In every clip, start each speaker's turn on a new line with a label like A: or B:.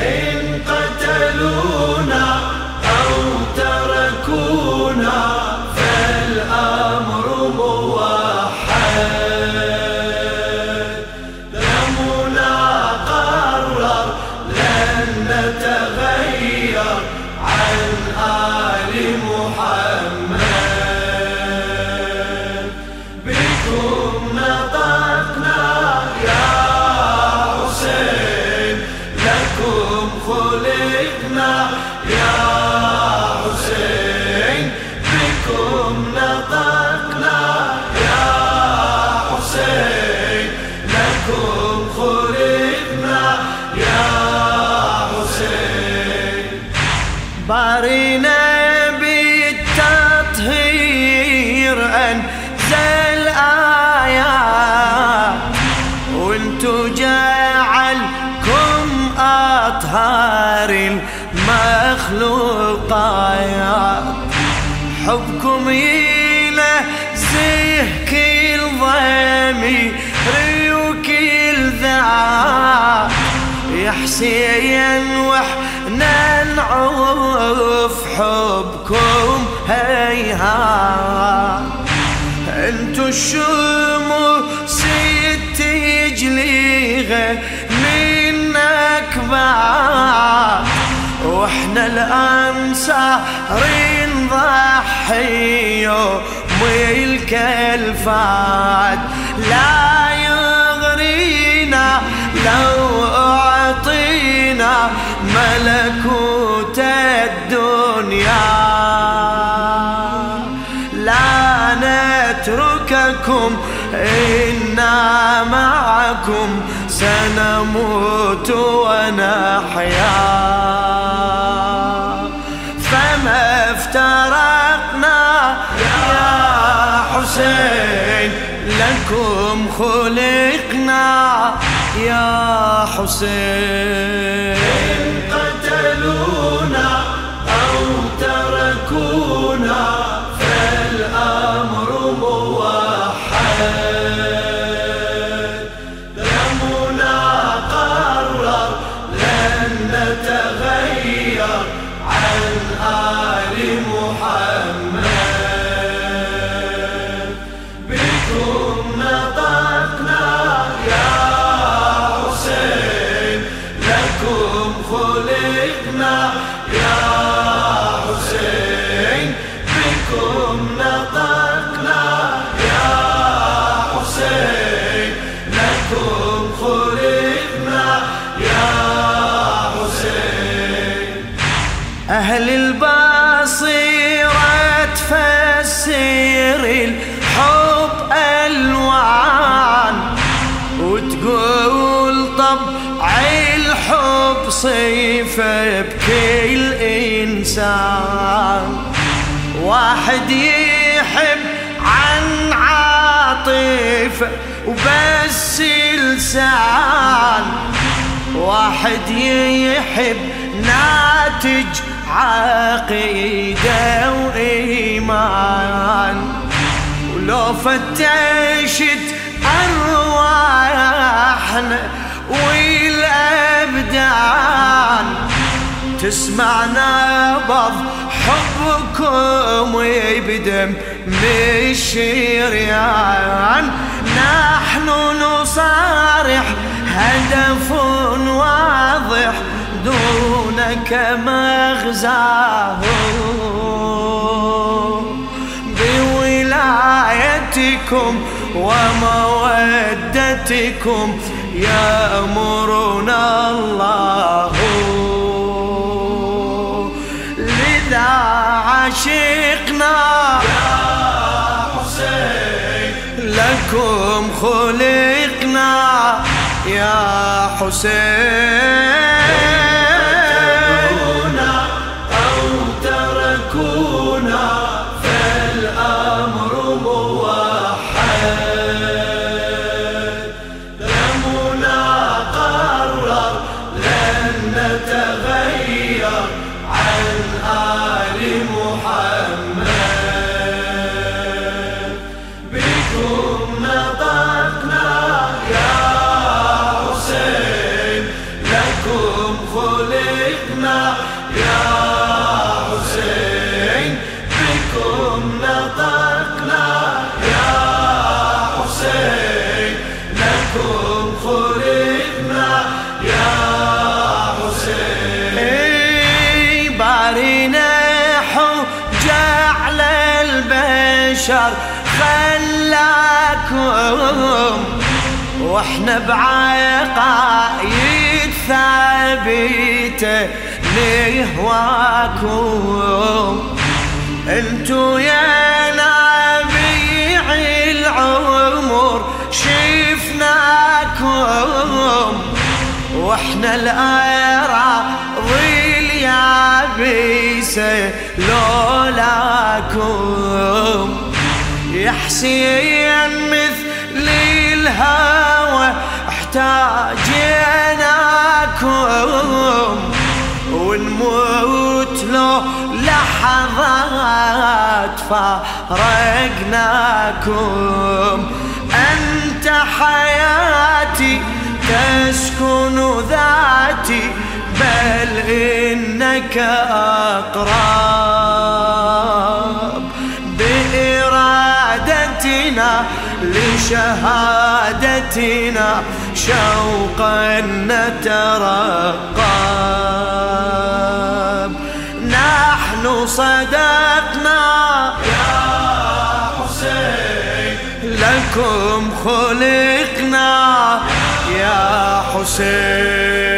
A: إن قتلونا
B: انزل ايات وانتو جعلكم أطهار المخلوقات. حبكم ينزه كل ضمير وكل ذات يا حسين وإحنا نعوف حبكم هيهات. انتو الشموس تجليغه منك بعد. وإحنا الانصار نضحي يوم الكلفات لا يغرينا لو أعطينا ملكوت الدنيا نترككم إنا معكم سنموت ونحيا. فما افترقنا يا حسين لكم خلقنا يا حسين.
A: قتلونا
B: أهل البصيرة تفسر الحب ألوان وتقول طبع الحب صيفة بكل إنسان. واحد يحب عن عاطفة وبس لسان. واحد يحب ناتج عقيدة وإيمان ولو فتشت أرواحنا والأبدان تسمع نبض حبكم بدم الشريان نحن نصارح هدف دونك مغزاه بولايتكم ومودتكم يأمرنا الله. لذا عشقنا
A: يا حسين
B: لكم خلقنا يا حسين. خلاكم وإحنا بعقايد ثابتة لهواكم انتو يا نبيع العمر شفناكم وإحنا الأراضي اليابسة لولاكم. يا حسين أحتاجناكم ونموت لو لحظات فارقناكم. أنت حياتي تسكن ذاتي بل إنك أقرب بإرادتنا. لشهادتنا شوقا نترقب. نحن صدقنا
A: يا حسين
B: لكم خلقنا يا حسين.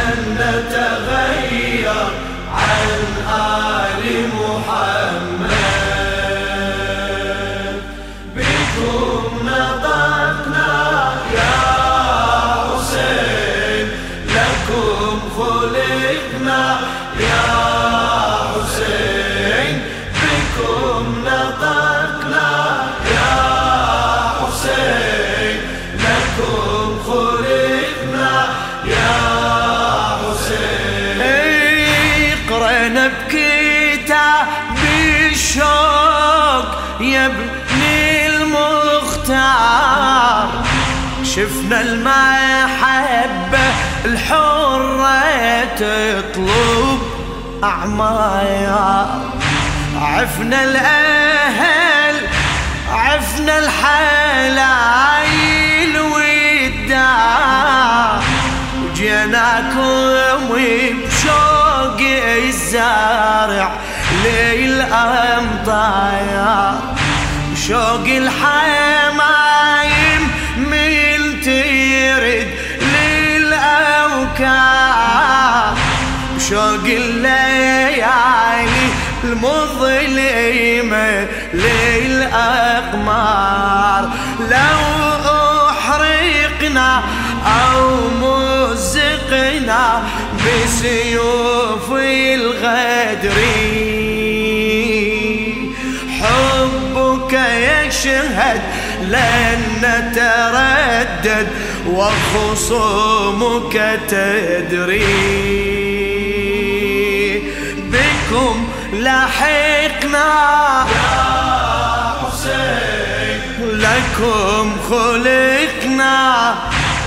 A: لن نتغير عن آل محمد. بكم نطقنا يا حسين لكم خلقنا يا حسين. بكم نطقنا يا حسين لكم
B: شفنا المحبة الحرة تطلب أعمار عفنا الأهل عفنا الحلايل والدار وجيناكم بشوق الزارع للأمطار شوق الحمايم شوق الليالي المظلمة للأقمار. لو أحرقنا أو مزقنا بسيوف الغدر. حبك يشهد لن نتردد وخصومك تدري. بكم لحقنا.
A: حسين.
B: لكم خلقنا.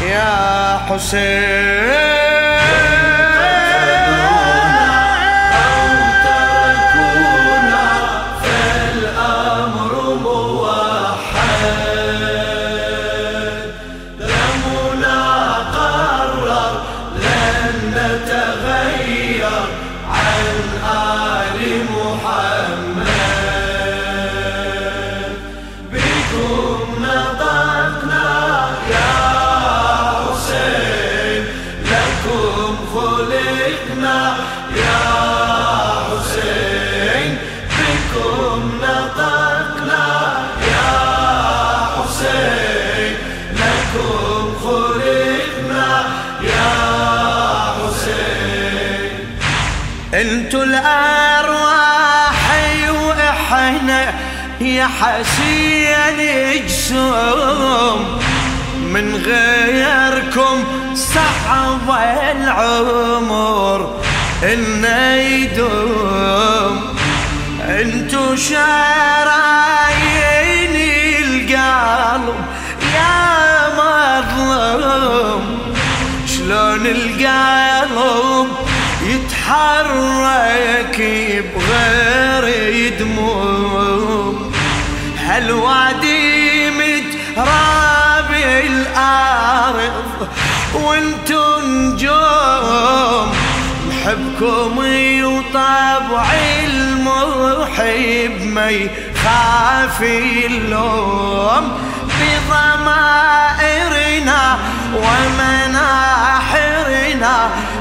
B: يا
A: تركونا حسين
B: جسوم من غيركم صعب العمر انه يدوم. انتو شرايين القلب يا مظلوم. شلون القلب يتحرك وانتو نجوم نحبكم وطبع المحب ما يخاف اللوم. بضمائرنا ومناحرنا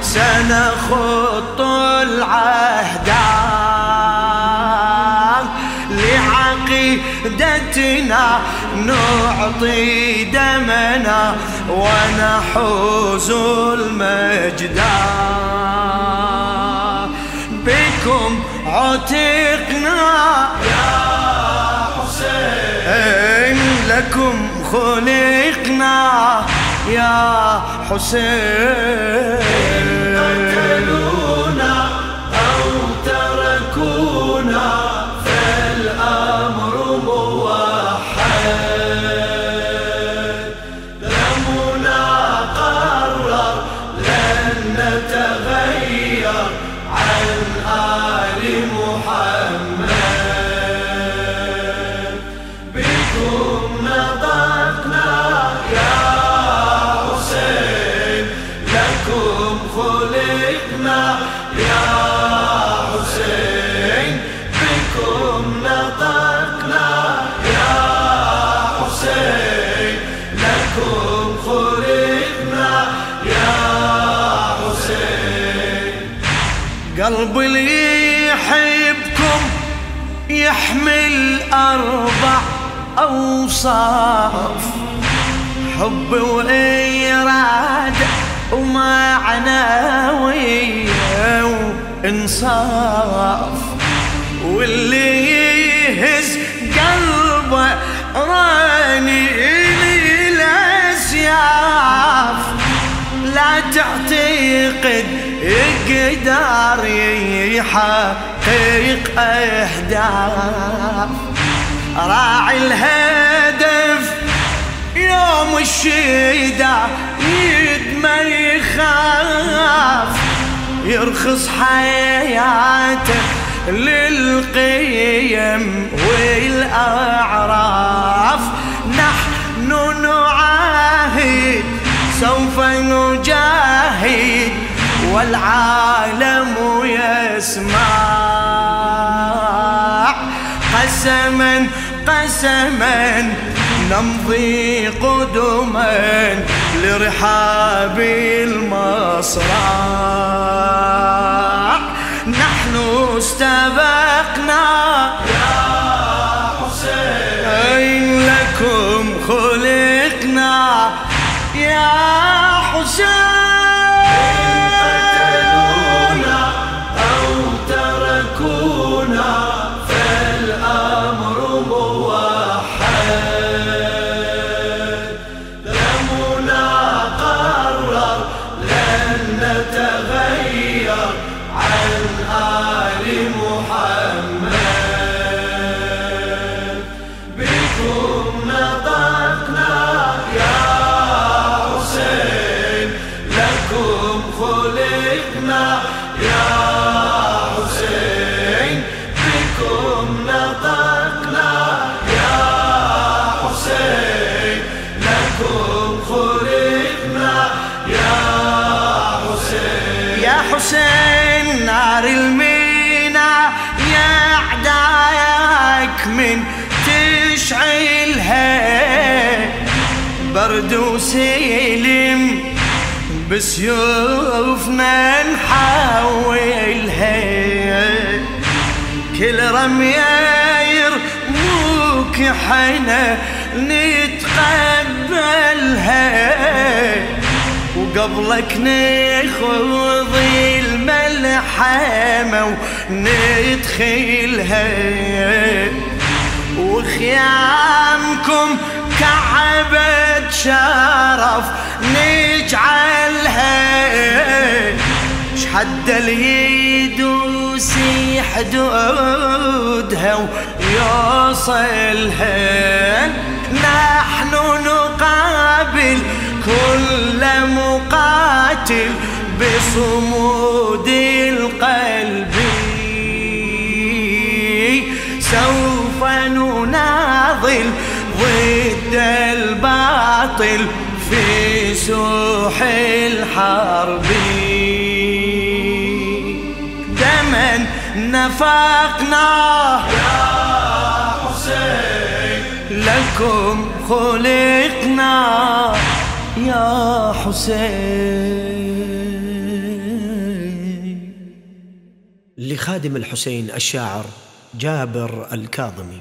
B: سنخط العهد لعقيدتنا. نعطي دمنا ونحوز المجد. بكم عتقنا
A: يا حسين؟
B: لكم خلقنا يا حسين. قلب اللي يحبكم يحمل أربع أوصاف. حب وإرادة ومعنوية وإنصاف. واللي يهز قلبه راني الأسياف. لا تعتقد يقدر يحقق أهداف. راعي الهدف يوم الشدة يد ما يخاف يرخص حياته للقيم والأعراف. نحن نعاهد سوف نجاهد والعالم يسمع. قسما قسما نمضي قدما لرحاب المصرع. نحن استبقنا.
A: يا حسين
B: لكم خلقنا
A: حسين. لكم خلقنا يا حسين بكم نطقنا يا حسين لكم خلقنا يا حسين.
B: يا حسين نار المينا يا اعداك من تشعلها. برد وسيلم بسيوفنا نحاولها كل رمية يرموك حنا نتقبلها. وقبلك نخوض الملحمة وندخلها وخيامكم كعبة شرف نجعلها شحد اليد وسي حدودها ويوصلها. نحن نقابل كل مقاتل بصمود القلب. سوف نناضل الباطل في سوح الحرب. دما نفقنا.
A: يا حسين.
B: لكم خلقنا. يا حسين.
C: لخادم الحسين الشاعر جابر الكاظمي.